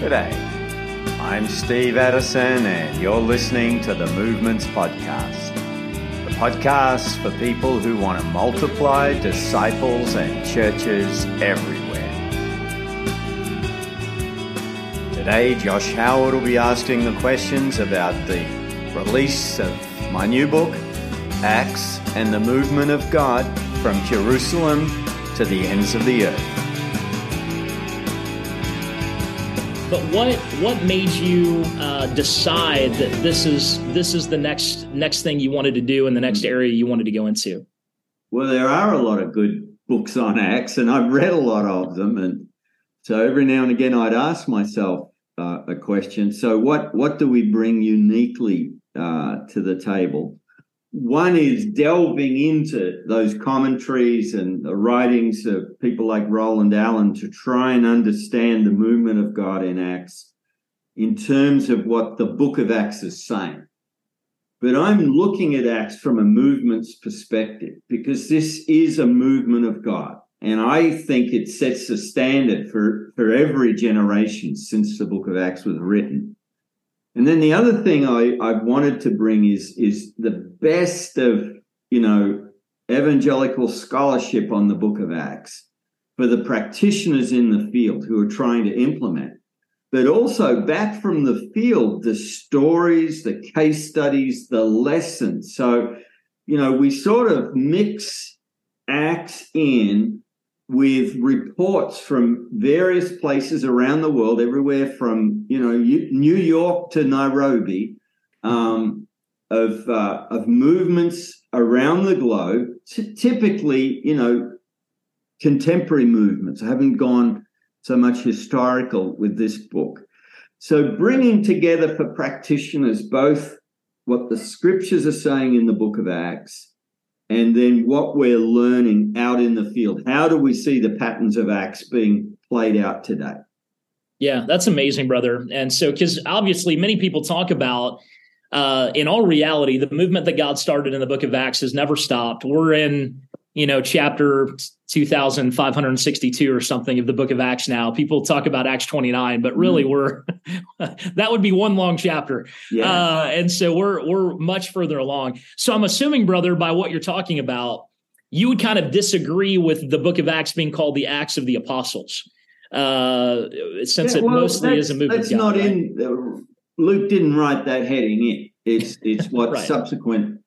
G'day. I'm Steve Addison, and you're listening to the Movements Podcast. The podcast for people who want to multiply disciples and churches everywhere. Today, Josh Howard will be asking the questions about the release of my new book, Acts and the Movement of God from Jerusalem to the ends of the earth. But what what made you uh, decide that this is this is the next next thing you wanted to do and the next area you wanted to go into? Well, there are a lot of good books on Acts, and I've read a lot of them, and so every now and again I'd ask myself uh, a question. So, what what do we bring uniquely uh, to the table? One is delving into those commentaries and the writings of people like Roland Allen to try and understand the movement of God in Acts in terms of what the book of Acts is saying. But I'm looking at Acts from a movement's perspective because this is a movement of God. And I think it sets a standard for, for every generation since the book of Acts was written. And then the other thing I, I wanted to bring is, is the best of, you know, evangelical scholarship on the book of Acts for the practitioners in the field who are trying to implement, but also back from the field, the stories, the case studies, the lessons. So, you know, we sort of mix Acts in with reports from various places around the world, everywhere from you know New York to Nairobi, um, of uh, of movements around the globe. T- typically, you know, contemporary movements. I haven't gone so much historical with this book. So, bringing together for practitioners both what the scriptures are saying in the book of Acts and then what we're learning out in the field. How do we see the patterns of acts being played out today? Yeah, that's amazing, brother. And so, because obviously, many people talk about, uh, in all reality, the movement that God started in the book of Acts has never stopped. We're in you know, chapter 2562 or something of the book of Acts now. People talk about Acts 29, but really mm. we're that would be one long chapter. Yeah. Uh, and so we're we're much further along. So I'm assuming, brother, by what you're talking about, you would kind of disagree with the book of Acts being called the Acts of the Apostles. Uh, since yeah, well, it mostly is a movement. That's not right? in Luke didn't write that heading in. It's it's what right. subsequent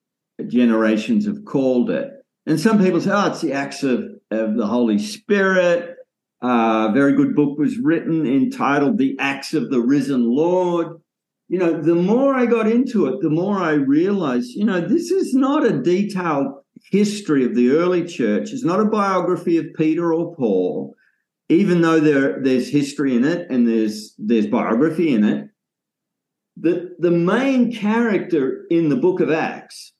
generations have called it. And some people say, oh, it's the acts of, of the Holy Spirit. Uh, a very good book was written entitled The Acts of the Risen Lord. You know, the more I got into it, the more I realized, you know, this is not a detailed history of the early church. It's not a biography of Peter or Paul, even though there, there's history in it and there's there's biography in it. The, the main character in the book of Acts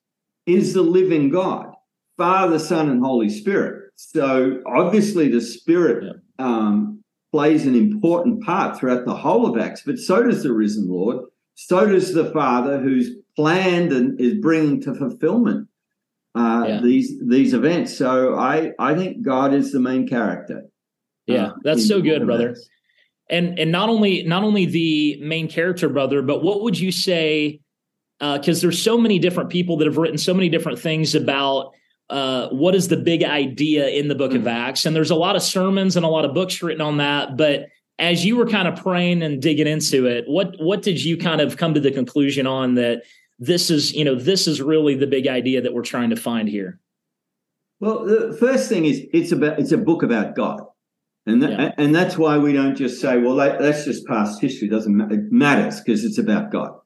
is the living God. Father, Son, and Holy Spirit. So obviously, the Spirit yeah. um, plays an important part throughout the whole of Acts, but so does the risen Lord. So does the Father, who's planned and is bringing to fulfillment uh, yeah. these these events. So I I think God is the main character. Yeah, uh, that's so good, brother. And and not only not only the main character, brother, but what would you say? Because uh, there's so many different people that have written so many different things about uh, what is the big idea in the book mm-hmm. of Acts? And there's a lot of sermons and a lot of books written on that. But as you were kind of praying and digging into it, what what did you kind of come to the conclusion on that this is you know this is really the big idea that we're trying to find here? Well, the first thing is it's about it's a book about God. And that, yeah. and that's why we don't just say, well, that's just past history. It doesn't matter. It matters because it's about God.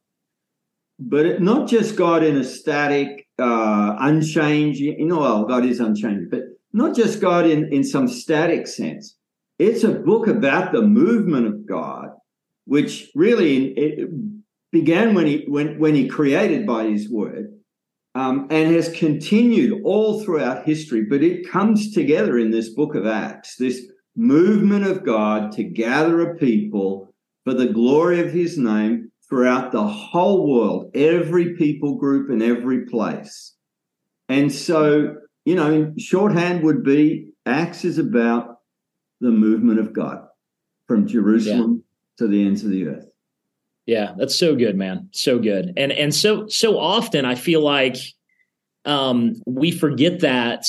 But it, not just God in a static uh, unchanging. You know, well, God is unchanging, but not just God in, in some static sense. It's a book about the movement of God, which really it began when he when when he created by his word, um, and has continued all throughout history. But it comes together in this book of Acts, this movement of God to gather a people for the glory of His name throughout the whole world, every people group and every place. And so, you know, shorthand would be Acts is about the movement of God from Jerusalem to the ends of the earth. Yeah, that's so good, man. So good. And and so so often I feel like um we forget that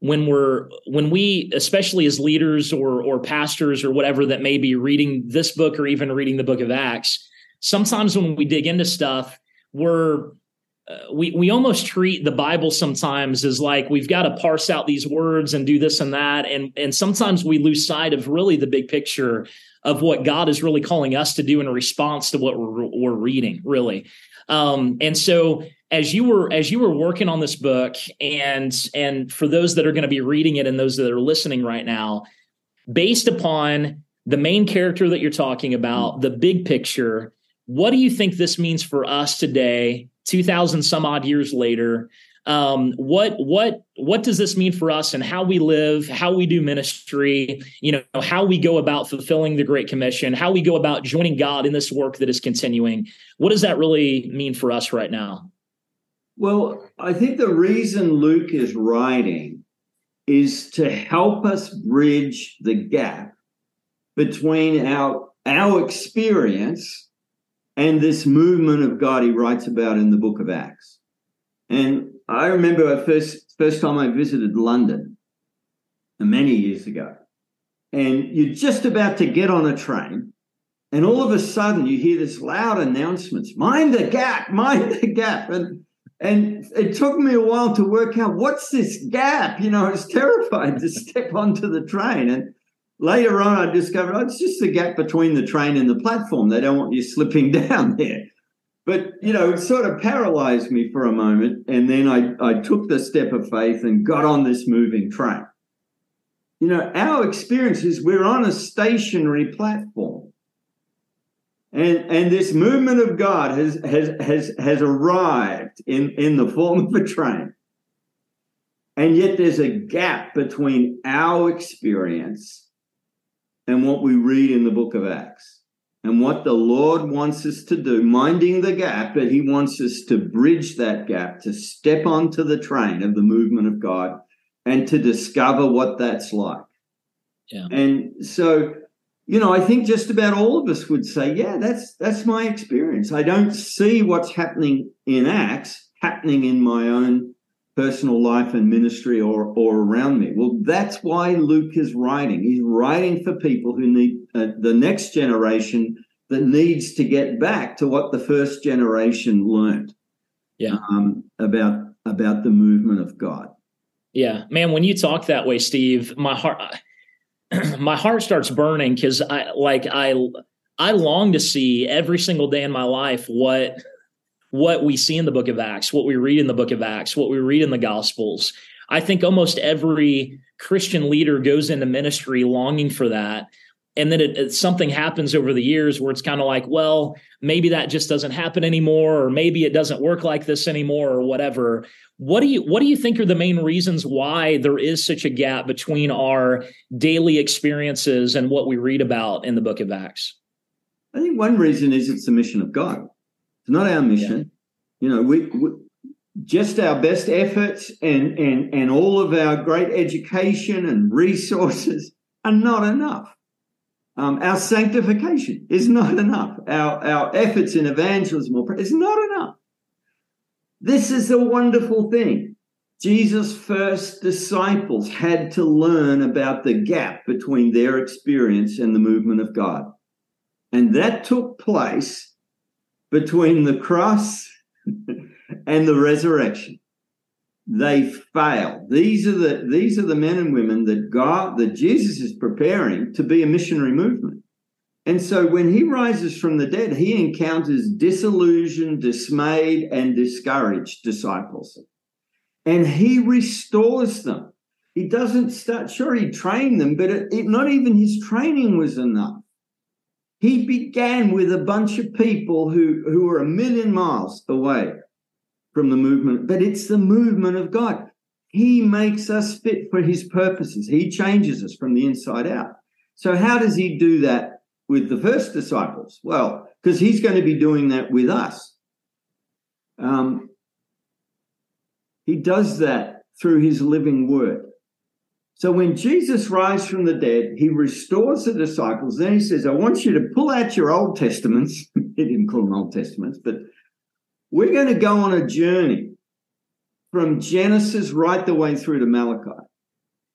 when we're when we especially as leaders or or pastors or whatever that may be reading this book or even reading the book of Acts, sometimes when we dig into stuff, we're uh, we we almost treat the Bible sometimes as like we've got to parse out these words and do this and that, and and sometimes we lose sight of really the big picture of what God is really calling us to do in response to what we're, we're reading, really. Um, and so as you were as you were working on this book, and and for those that are going to be reading it and those that are listening right now, based upon the main character that you're talking about, the big picture, what do you think this means for us today, two thousand some odd years later? um, what what what does this mean for us and how we live how we do ministry you know how we go about fulfilling the great commission how we go about joining god in this work that is continuing what does that really mean for us right now well i think the reason luke is writing is to help us bridge the gap between our our experience and this movement of god he writes about in the book of acts and I remember the first first time I visited London uh, many years ago, and you're just about to get on a train, and all of a sudden you hear this loud announcements: "Mind the gap! Mind the gap!" and and it took me a while to work out what's this gap. You know, I was terrified to step onto the train, and later on I discovered oh, it's just the gap between the train and the platform. They don't want you slipping down there. But, you know, it sort of paralyzed me for a moment. And then I, I took the step of faith and got on this moving train. You know, our experience is we're on a stationary platform. And, and this movement of God has, has, has, has arrived in, in the form of a train. And yet there's a gap between our experience and what we read in the book of Acts and what the Lord wants us to do, minding the gap, but He wants us to bridge that gap, to step onto the train of the movement of God and to discover what that's like. Yeah. And so, you know, I think just about all of us would say, yeah, that's that's my experience. I don't see what's happening in Acts happening in my own personal life and ministry or or around me. Well, that's why Luke is writing. He's writing for people who need uh, the next generation that needs to get back to what the first generation learned. Yeah. Um, about about the movement of God. Yeah, man. When you talk that way, Steve, my heart my heart starts burning because I like I I long to see every single day in my life what what we see in the book of Acts, what we read in the book of Acts, what we read in the Gospels. I think almost every Christian leader goes into ministry longing for that. And then it, it, something happens over the years where it's kind of like, well, maybe that just doesn't happen anymore, or maybe it doesn't work like this anymore, or whatever. What do you what do you think are the main reasons why there is such a gap between our daily experiences and what we read about in the Book of Acts? I think one reason is it's the mission of God. It's not our mission. You know, we, we, just our best efforts and and and all of our great education and resources are not enough. Um, our sanctification is not enough. Our our efforts in evangelism is not enough. This is a wonderful thing. Jesus' first disciples had to learn about the gap between their experience and the movement of God. And that took place between the cross and the resurrection. They fail. These are the these are the men and women that God that Jesus is preparing to be a missionary movement. And so when he rises from the dead, he encounters disillusioned, dismayed, and discouraged disciples. And he restores them. He doesn't start, sure, he trained them, but it, it, not even his training was enough. He began with a bunch of people who, who were a million miles away from the movement, but it's the movement of God. He makes us fit for his purposes. He changes us from the inside out. So, how does he do that with the first disciples? Well, because he's going to be doing that with us. Um, he does that through his living word. So when Jesus rises from the dead, he restores the disciples. Then he says, I want you to pull out your Old Testaments. he didn't call them Old Testaments, but we're going to go on a journey from Genesis right the way through to Malachi.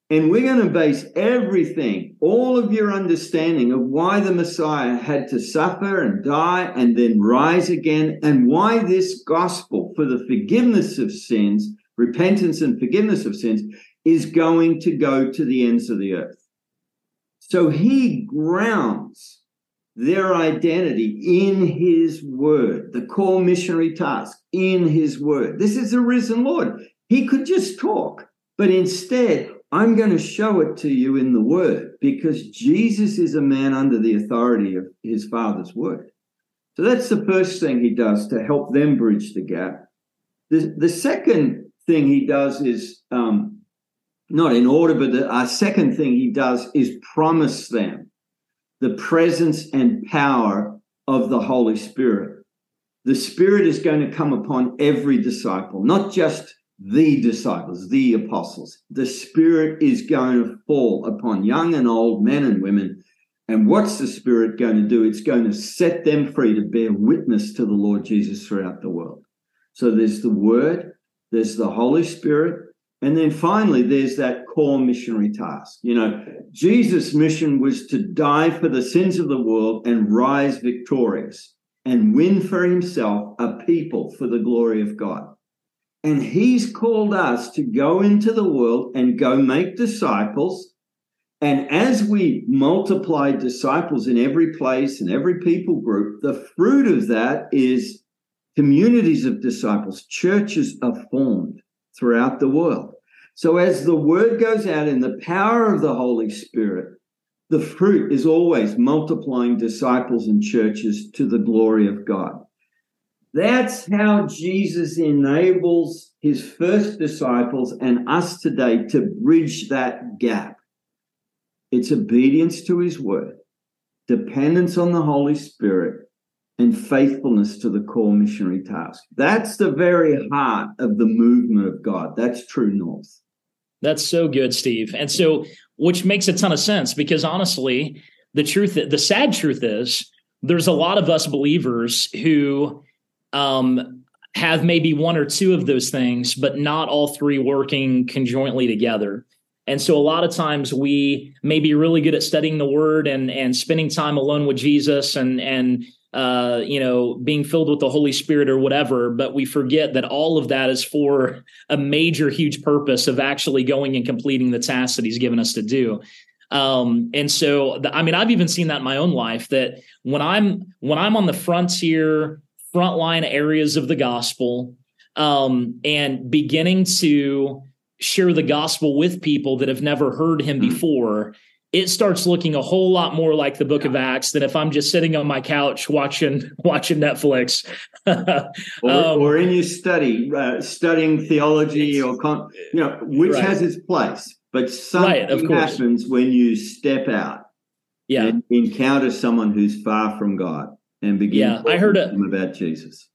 And we're going to base everything, all of your understanding of why the Messiah had to suffer and die and then rise again, and why this gospel for the forgiveness of sins, repentance and forgiveness of sins, is going to go to the ends of the earth. So he grounds their identity in his word, the core missionary task in his word. This is the risen Lord. He could just talk, but instead, I'm going to show it to you in the word because Jesus is a man under the authority of his father's word. So that's the first thing he does to help them bridge the gap. The, the second thing he does is um, not in order, but the uh, second thing he does is promise them the presence and power of the Holy Spirit. The Spirit is going to come upon every disciple, not just the disciples, the apostles. The Spirit is going to fall upon young and old men and women. And what's the Spirit going to do? It's going to set them free to bear witness to the Lord Jesus throughout the world. So there's the Word, there's the Holy Spirit, and then finally, there's that core missionary task. You know, Jesus' mission was to die for the sins of the world and rise victorious and win for himself a people for the glory of God. And he's called us to go into the world and go make disciples. And as we multiply disciples in every place and every people group, the fruit of that is communities of disciples, churches are formed throughout the world. So as the word goes out in the power of the Holy Spirit, the fruit is always multiplying disciples and churches to the glory of God. That's how Jesus enables his first disciples and us today to bridge that gap. It's obedience to his word, dependence on the Holy Spirit, and faithfulness to the core missionary task. That's the very heart of the movement of God. That's true north. That's so good, Steve. And so, which makes a ton of sense because honestly, the truth, the sad truth is, there's a lot of us believers who um, have maybe one or two of those things, but not all three working conjointly together. And so a lot of times we may be really good at studying the word and and spending time alone with Jesus and and uh, you know, being filled with the Holy Spirit or whatever, but we forget that all of that is for a major, huge purpose of actually going and completing the task that He's given us to do. Um, and so, the, I mean, I've even seen that in my own life that when I'm when I'm on the frontier frontline areas of the gospel um, and beginning to share the gospel with people that have never heard him hmm. before it starts looking a whole lot more like the book of acts than if i'm just sitting on my couch watching watching netflix or, um, or, in your study uh, studying theology or con- you know which right. has its place but something right, happens when you step out yeah and encounter someone who's far from god and begin yeah, I heard a, about Jesus.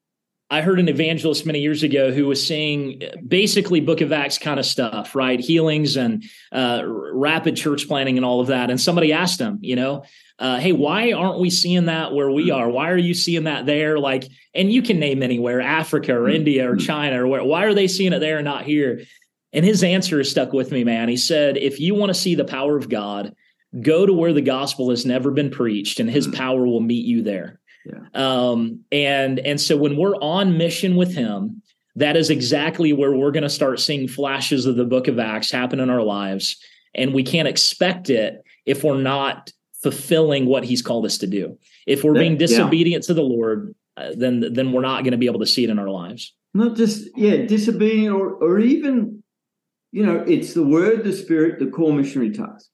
I heard an evangelist many years ago who was saying basically Book of Acts kind of stuff, right? Healings and uh, rapid church planning and all of that. And somebody asked him, you know, uh, hey, why aren't we seeing that where we are? Why are you seeing that there? Like, and you can name anywhere, Africa or mm-hmm. India or China or where. Why are they seeing it there and not here? And his answer is stuck with me, man. He said, if you want to see the power of God, go to where the gospel has never been preached, and His power will meet you there. Yeah. Um, and and so when we're on mission with him, that is exactly where we're going to start seeing flashes of the book of Acts happen in our lives. And we can't expect it if we're not fulfilling what he's called us to do. If we're being disobedient yeah. to the Lord, uh, then then we're not going to be able to see it in our lives. Not just yeah, disobedient or or even you know, it's the word, the spirit, the core missionary task.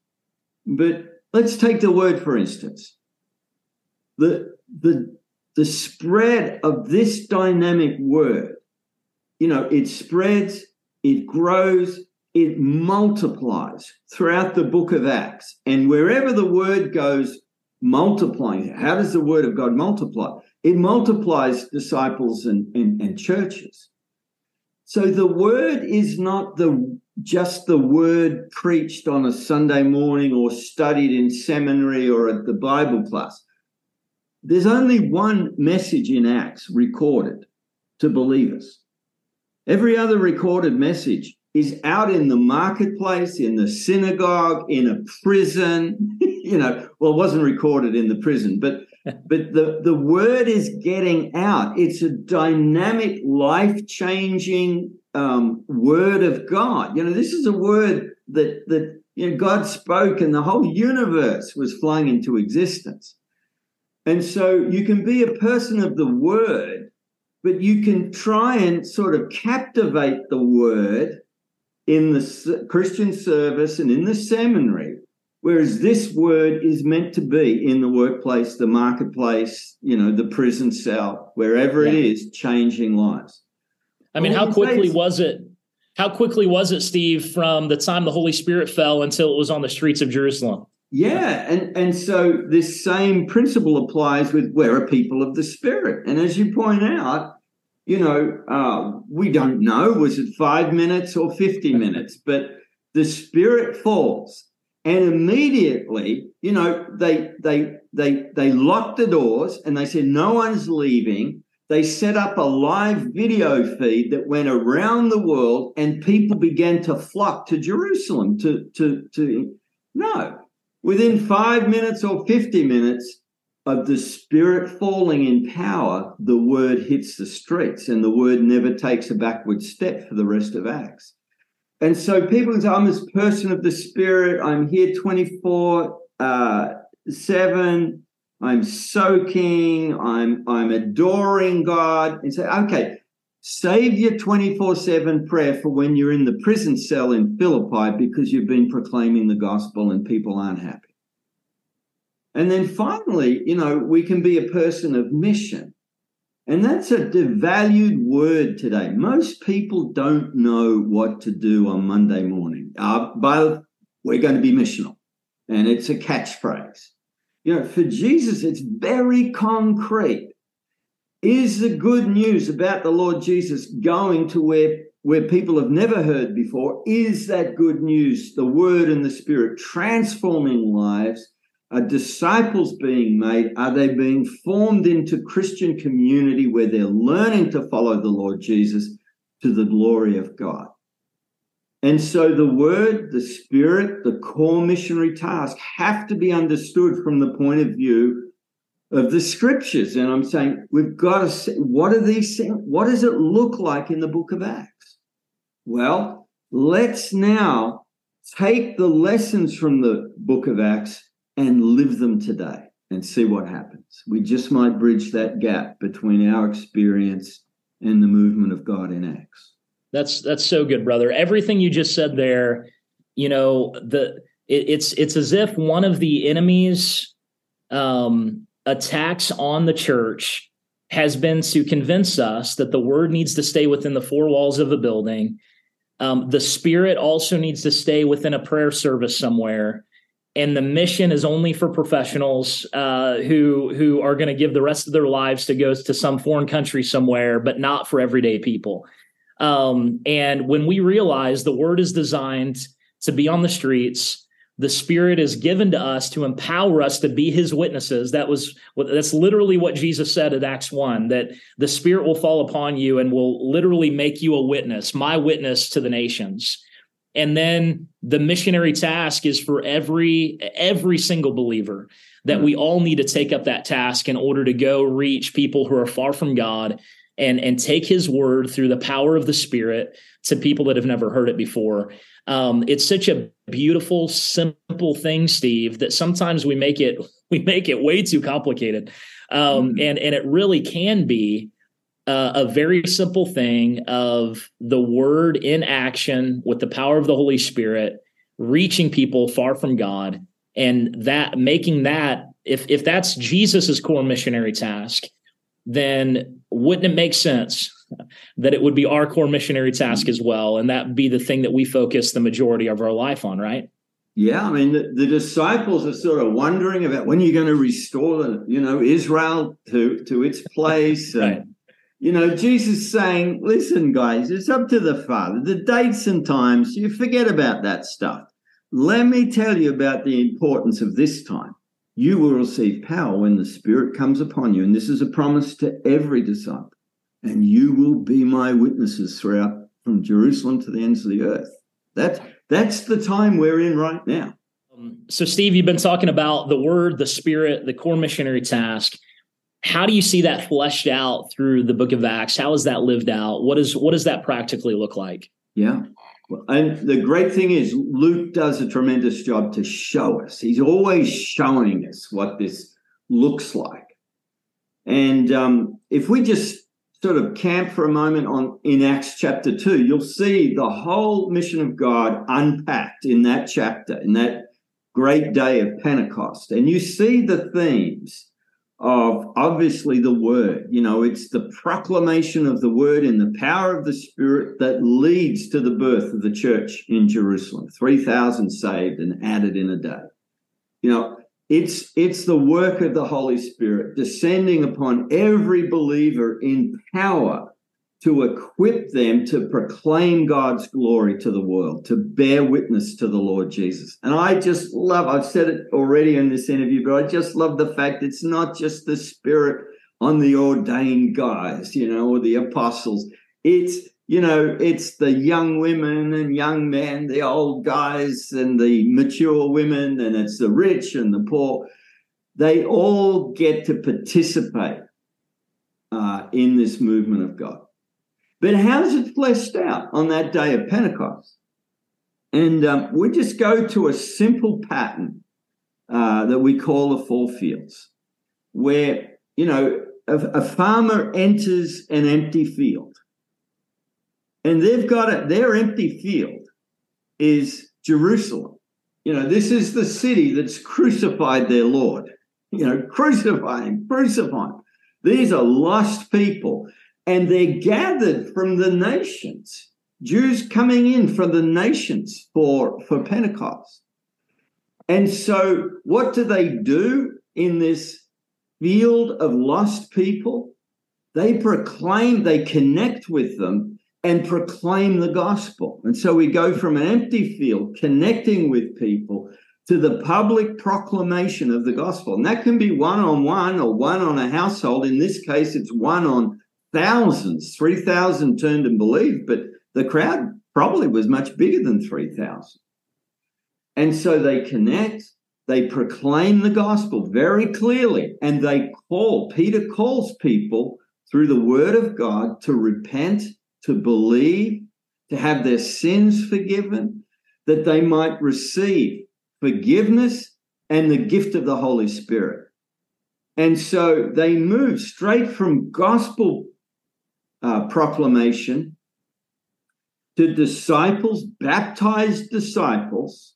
But let's take the word for instance. The the the spread of this dynamic word you know it spreads it grows it multiplies throughout the book of acts. And wherever the word goes multiplying how does the word of god multiply? It multiplies disciples and, and, and churches. So the word is not the just the word preached on a Sunday morning or studied in seminary or at the Bible class. There's only one message in Acts recorded to believers. Every other recorded message is out in the marketplace, in the synagogue, in a prison. you know, well, it wasn't recorded in the prison, but but the, the word is getting out. It's a dynamic, life-changing um, word of God. You know, this is a word that that you know God spoke, and the whole universe was flung into existence. And so you can be a person of the word, but you can try and sort of captivate the word in the Christian service and in the seminary, whereas this word is meant to be in the workplace, the marketplace, you know, the prison cell, wherever yeah. it is, changing lives. I mean, how quickly was it? How quickly was it, Steve, from the time the Holy Spirit fell until it was on the streets of Jerusalem? Yeah, and and so this same principle applies with we're a people of the Spirit, and as you point out, you know, uh, we don't know was it five minutes or fifty minutes, but the Spirit falls, and immediately, you know, they they they they locked the doors and they said no one's leaving. They set up a live video feed that went around the world, and people began to flock to Jerusalem to to to no Within five minutes or 50 minutes of the Spirit falling in power, the word hits the streets and the word never takes a backward step for the rest of Acts. And so people say, I'm this person of the Spirit, I'm here 24 uh, 7, I'm soaking, I'm, I'm adoring God, and say, okay, Save your 24 7 prayer for when you're in the prison cell in Philippi because you've been proclaiming the gospel and people aren't happy. And then finally, you know, we can be a person of mission. And that's a devalued word today. Most people don't know what to do on Monday morning. Uh, but we're going to be missional. And it's a catchphrase. You know, for Jesus, it's very concrete. Is the good news about the Lord Jesus going to where, where people have never heard before? Is that good news, the Word and the Spirit, transforming lives? Are disciples being made? Are they being formed into Christian community where they're learning to follow the Lord Jesus to the glory of God? And so the word, the spirit, the core missionary task have to be understood from the point of view of the scriptures. And I'm saying we've got to see what are these things? What does it look like in the book of Acts? Well, let's now take the lessons from the book of Acts and live them today and see what happens. We just might bridge that gap between our experience and the movement of God in Acts. That's that's so good, brother. Everything you just said there, you know, the it, it's it's as if one of the enemies um attacks on the church has been to convince us that the word needs to stay within the four walls of a building. Um, the spirit also needs to stay within a prayer service somewhere. And the mission is only for professionals uh, who who are going to give the rest of their lives to go to some foreign country somewhere, but not for everyday people. Um, and when we realize the word is designed to be on the streets, the spirit is given to us to empower us to be his witnesses that was that's literally what jesus said at acts 1 that the spirit will fall upon you and will literally make you a witness my witness to the nations and then the missionary task is for every every single believer that mm-hmm. we all need to take up that task in order to go reach people who are far from god and and take his word through the power of the spirit to people that have never heard it before um, it's such a beautiful, simple thing, Steve, that sometimes we make it we make it way too complicated, um, mm-hmm. and and it really can be uh, a very simple thing of the word in action with the power of the Holy Spirit, reaching people far from God, and that making that if if that's Jesus's core missionary task, then wouldn't it make sense that it would be our core missionary task as well and that be the thing that we focus the majority of our life on right yeah i mean the, the disciples are sort of wondering about when you're going to restore the, you know israel to to its place right. You know, Jesus saying, listen, guys, it's up to the Father. The dates and times, you forget about that stuff. Let me tell you about the importance of this time. You will receive power when the Spirit comes upon you. And this is a promise to every disciple. And you will be my witnesses throughout from Jerusalem to the ends of the earth. That, that's the time we're in right now. Um, so, Steve, you've been talking about the Word, the Spirit, the core missionary task how do you see that fleshed out through the book of acts how is that lived out what is what does that practically look like yeah and the great thing is luke does a tremendous job to show us. He's always showing us what this looks like. And um, if we just sort of camp for a moment on in acts chapter 2 you'll see the whole mission of god unpacked in that chapter in that great day of pentecost. And you see the themes of obviously the word. You know, it's the proclamation of the word in the power of the Spirit that leads to the birth of the church in Jerusalem. 3,000 saved and added in a day. You know, it's it's the work of the Holy Spirit descending upon every believer in power to equip them to proclaim God's glory to the world, to bear witness to the Lord Jesus. And I just love, I've said it already in this interview, but I just love the fact it's not just the Spirit on the ordained guys, you know, or the apostles. It's, you know, it's the young women and young men, the old guys and the mature women, and it's the rich and the poor. They all get to participate uh, in this movement of God. But how's it fleshed out on that day of Pentecost? And um, we just go to a simple pattern uh, that we call the four fields, where, you know, a, a farmer enters an empty field. And they've got it, their empty field is Jerusalem. You know, this is the city that's crucified their Lord. You know, crucify him, crucify him. These are lost people and they're gathered from the nations. Jews coming in from the nations for, for Pentecost. And so, what do they do in this field of lost people? They proclaim, they connect with them and proclaim the gospel. And so, we go from an empty field, connecting with people, to the public proclamation of the gospel. And that can be one on one or one on a household. In this case, it's one on thousands, 3,000 turned and believed, but the crowd probably was much bigger than 3,000. And so they connect, they proclaim the gospel very clearly, and they call, Peter calls people through the word of God to repent, to believe, to have their sins forgiven, that they might receive forgiveness and the gift of the Holy Spirit. And so they move straight from gospel uh, proclamation to disciples, baptized disciples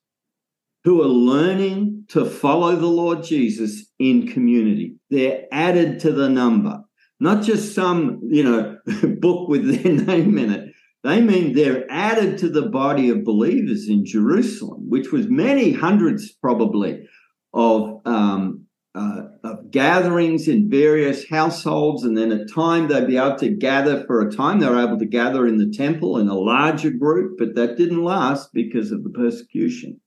who are learning to follow the Lord Jesus in community. They're added to the number, not just some, you know, book with their name in it. They mean they're added to the body of believers in Jerusalem, which was many hundreds probably of um, uh, of gatherings in various households, and then at time they'd be able to gather for a time. They were able to gather in the temple in a larger group, but that didn't last because of the persecution.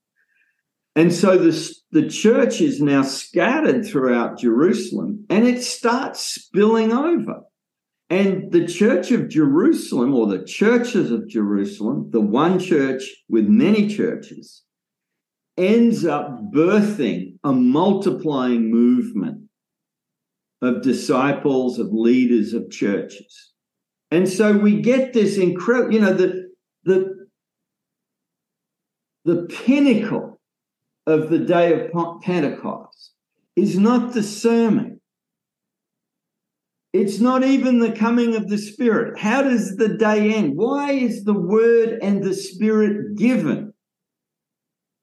And so this, the church is now scattered throughout Jerusalem, and it starts spilling over. And the church of Jerusalem, or the churches of Jerusalem, the one church with many churches, ends up birthing a multiplying movement of disciples, of leaders, of churches. And so we get this incredible, you know, the, the, the pinnacle of the day of Pentecost is not the sermon. It's not even the coming of the Spirit. How does the day end? Why is the word and the Spirit given?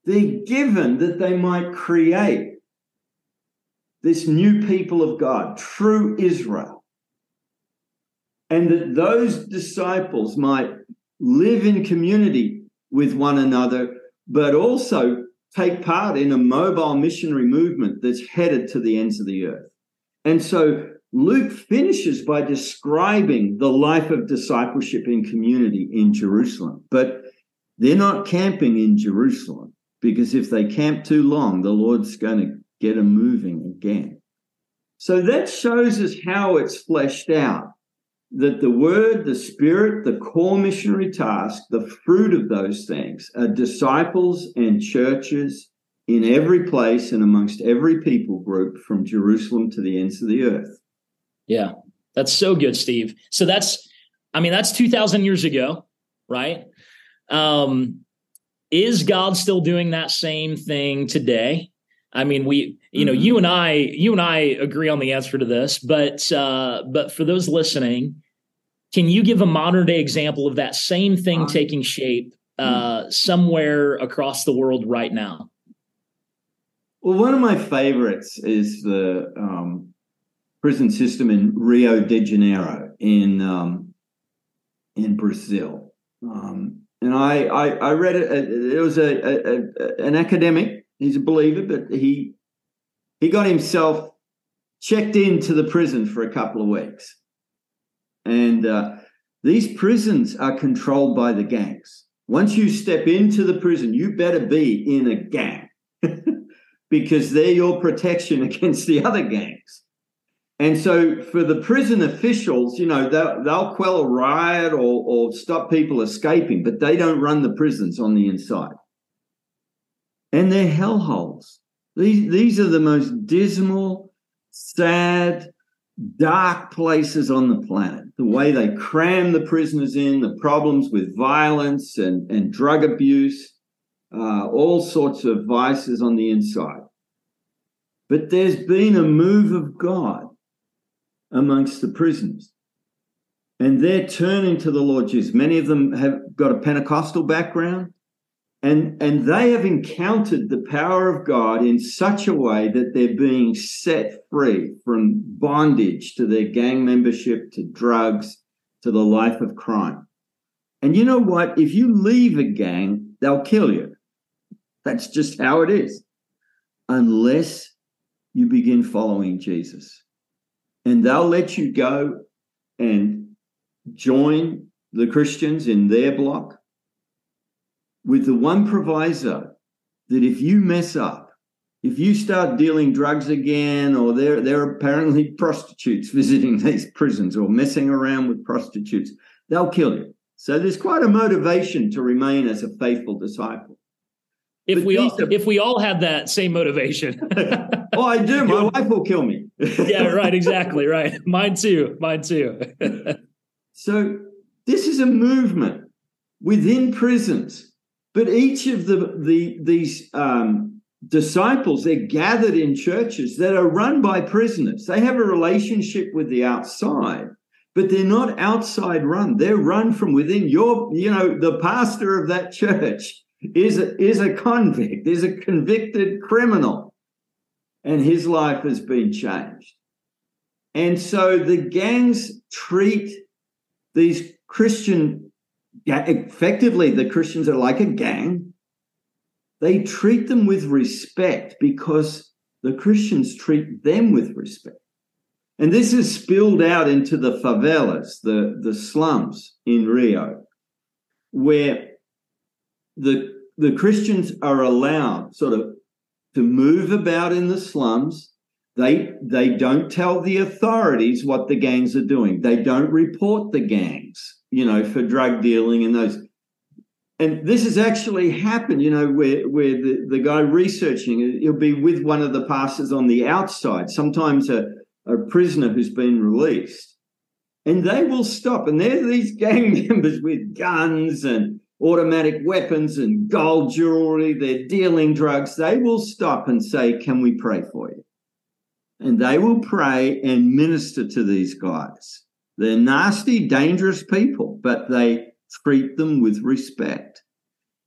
They're given that they might create this new people of God, true Israel. And that those disciples might live in community with one another, but also take part in a mobile missionary movement that's headed to the ends of the earth. And so Luke finishes by describing the life of discipleship in community in Jerusalem. But they're not camping in Jerusalem because if they camp too long, the Lord's going to get them moving again. So that shows us how it's fleshed out that the word, the spirit, the core missionary task, the fruit of those things are disciples and churches in every place and amongst every people group from Jerusalem to the ends of the earth. Yeah, that's so good, Steve. So that's, I mean, that's 2,000 years ago, right? Um, is God still doing that same thing today? I mean, we, you know, mm-hmm. you and I, you and I agree on the answer to this, but, uh, but for those listening, can you give a modern day example of that same thing taking shape uh, mm-hmm. somewhere across the world right now? Well, one of my favorites is the um, prison system in Rio de Janeiro in um, in Brazil. Um, and I, I, I read it. It was a, a, a, an academic. He's a believer, but he he got himself checked into the prison for a couple of weeks. And uh, these prisons are controlled by the gangs. Once you step into the prison, you better be in a gang because they're your protection against the other gangs. And so, for the prison officials, you know, they'll, they'll quell a riot or, or stop people escaping, but they don't run the prisons on the inside. And they're hellholes. These, these are the most dismal, sad, dark places on the planet. The way they cram the prisoners in, the problems with violence and, and drug abuse, uh, all sorts of vices on the inside. But there's been a move of God amongst the prisoners. And they're turning to the Lord Jesus. Many of them have got a Pentecostal background, and, and they have encountered the power of God in such a way that they're being set free from bondage to their gang membership, to drugs, to the life of crime. And you know what? If you leave a gang, they'll kill you. That's just how it is. Unless you begin following Jesus. And they'll let you go and join the Christians in their block with the one proviso that if you mess up, if you start dealing drugs again, or there are apparently prostitutes visiting these prisons or messing around with prostitutes, they'll kill you. So there's quite a motivation to remain as a faithful disciple. If we all if we all had that same motivation. oh, I do. My wife will kill me. yeah, right. Exactly. Right. Mine too. Mine too. so this is a movement within prisons, but each of the the these um, disciples they're gathered in churches that are run by prisoners. They have a relationship with the outside, but they're not outside run. They're run from within. Your, you know, the pastor of that church is a, is a convict, is a convicted criminal, and his life has been changed. And so the gangs treat these Christian, effectively, the Christians are like a gang. They treat them with respect because the Christians treat them with respect. And this is spilled out into the favelas, the, the slums in Rio, where the the Christians are allowed sort of to move about in the slums. They they don't tell the authorities what the gangs are doing. They don't report the gangs, you know, for drug dealing and those. And this has actually happened, you know, where where the, the guy researching he'll be with one of the pastors on the outside, sometimes a, a prisoner who's been released. And they will stop. And they're these gang members with guns and automatic weapons and gold jewelry, they're dealing drugs, they will stop and say, Can we pray for you? And they will pray and minister to these guys. They're nasty, dangerous people, but they treat them with respect.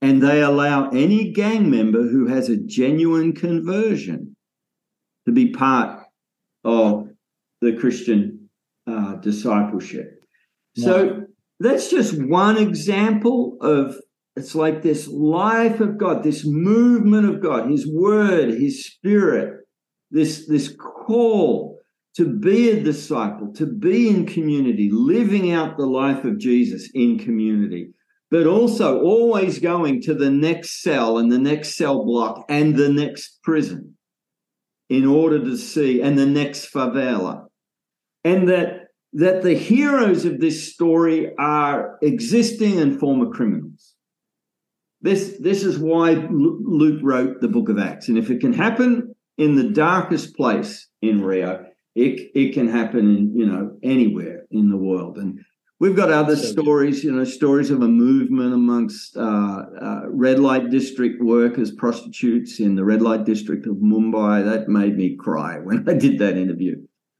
And they allow any gang member who has a genuine conversion to be part of the Christian uh, discipleship. So that's just one example of it's like this life of God, this movement of God, His Word, His Spirit, this, this call to be a disciple, to be in community, living out the life of Jesus in community, but also always going to the next cell and the next cell block and the next prison in order to see, and the next favela. And that that the heroes of this story are existing and former criminals. This, this is why Luke wrote the book of Acts. And if it can happen in the darkest place in Rio, it, it can happen in, you know, anywhere in the world. And we've got other so stories, you know, stories of a movement amongst uh, uh, red light district workers, prostitutes in the red light district of Mumbai. That made me cry when I did that interview.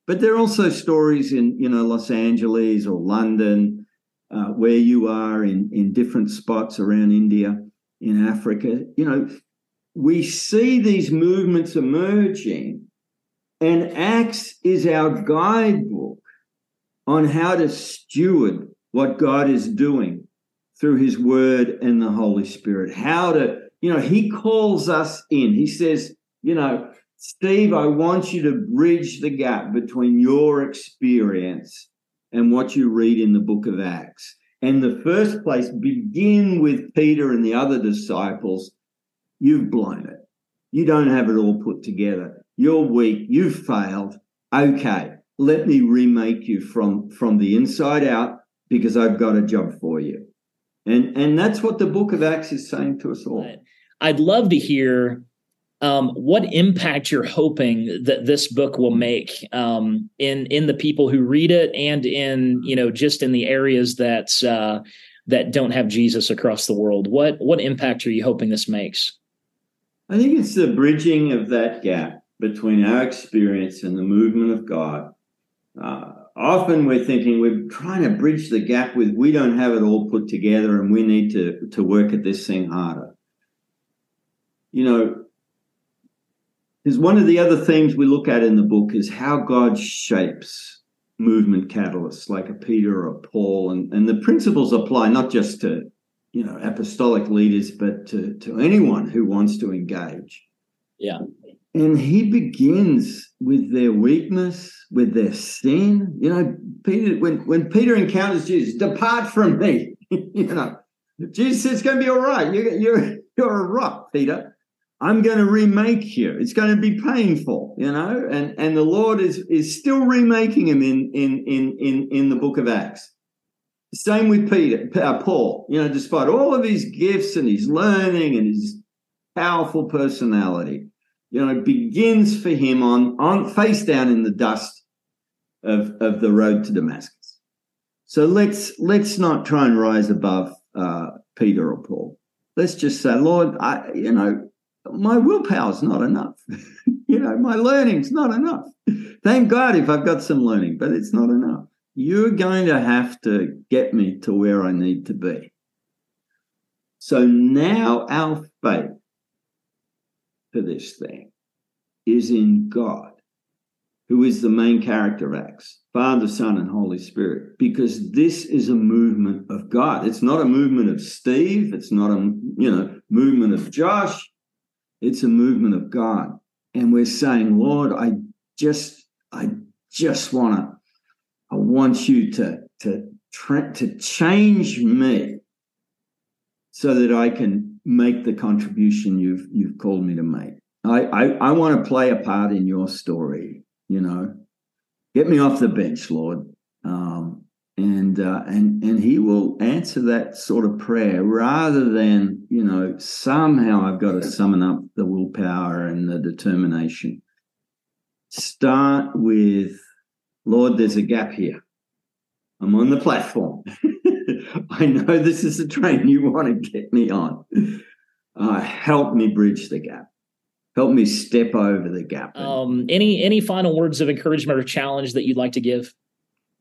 But there are also stories in, you know, Los Angeles or London, uh, where you are in, in different spots around India, in Africa. You know, we see these movements emerging, and Acts is our guidebook on how to steward what God is doing through his word and the Holy Spirit. How to, you know, he calls us in. He says, you know, Steve, I want you to bridge the gap between your experience and what you read in the book of Acts. And the first place, begin with Peter and the other disciples. You've blown it. You don't have it all put together. You're weak. You've failed. Okay, let me remake you from, from the inside out because I've got a job for you. And, and that's what the book of Acts is saying to us all. I'd love to hear um, what impact you're hoping that this book will make um, in in the people who read it and in you know just in the areas that uh, that don't have Jesus across the world. What what impact are you hoping this makes? I think it's the bridging of that gap between our experience and the movement of God. Uh, often we're thinking we're trying to bridge the gap with we don't have it all put together and we need to to work at this thing harder. You know, because one of the other themes we look at in the book is how God shapes movement catalysts like a Peter or a Paul, and, and the principles apply not just to you know apostolic leaders, but to, to anyone who wants to engage. Yeah. And he begins with their weakness, with their sin. You know, Peter, when, when Peter encounters Jesus, depart from me. you know, Jesus says it's going to be all right. You're, you're, you're a rock, Peter. I'm going to remake you. It's going to be painful, you know, and and the Lord is is still remaking him in in in in in the book of Acts. Same with Peter, uh, Paul. You know, despite all of his gifts and his learning and his powerful personality, you know, begins for him on on face down in the dust of of the road to Damascus. So let's let's not try and rise above uh, Peter or Paul. Let's just say, Lord, I you know my willpower's not enough. you know, my learning's not enough. Thank God if I've got some learning, but it's not enough. You're going to have to get me to where I need to be. So now our faith for this thing is in God, who is the main character Acts Father, Son, and Holy Spirit, because this is a movement of God. It's not a movement of Steve. It's not a you know movement of Josh. It's a movement of God. And we're saying, Lord, I just, I just want to, I want you to, to, to change me so that I can make the contribution you've, you've called me to make. I, I, I want to play a part in your story, you know. Get me off the bench, Lord. Um, and uh, and and he will answer that sort of prayer rather than you know somehow I've got to summon up the willpower and the determination. Start with, Lord, there's a gap here. I'm on the platform. I know this is the train you want to get me on. Uh, help me bridge the gap. Help me step over the gap. Um, any any final words of encouragement or challenge that you'd like to give?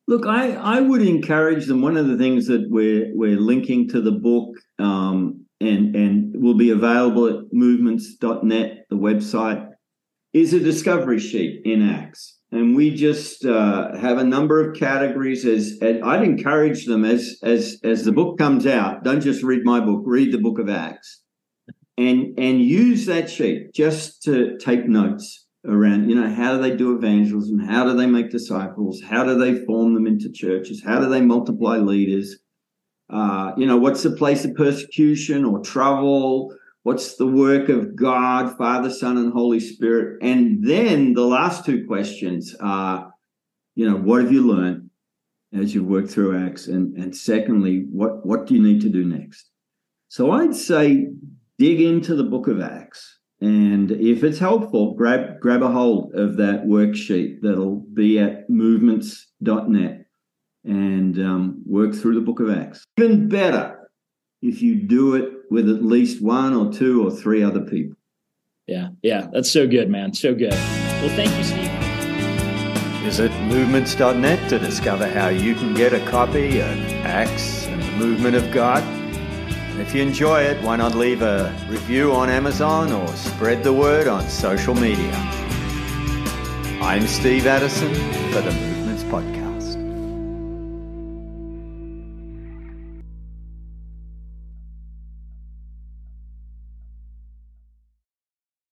Look, I, I would encourage them. One of the things that we're we're linking to the book um, and and will be available at movements.net, the website, is a discovery sheet in Acts. And we just uh, have a number of categories. As, as I'd encourage them as as as the book comes out, don't just read my book, read the book of Acts, and and use that sheet just to take notes around, you know, how do they do evangelism? How do they make disciples? How do they form them into churches? How do they multiply leaders? Uh, you know, what's the place of persecution or trouble? What's the work of God, Father, Son, and Holy Spirit? And then the last two questions are, you know, what have you learned as you work through Acts? And, and secondly, what, what do you need to do next? So I'd say dig into the book of Acts. And if it's helpful, grab grab a hold of that worksheet that'll be at movements.net and um, work through the book of Acts. Even better if you do it with at least one or two or three other people. Yeah, yeah, that's so good, man. So good. Well, thank you, Steve. Visit movements.net to discover how you can get a copy of Acts and the Movement of God. And if you enjoy it, why not leave a review on Amazon or spread the word on social media? I'm Steve Addison for the.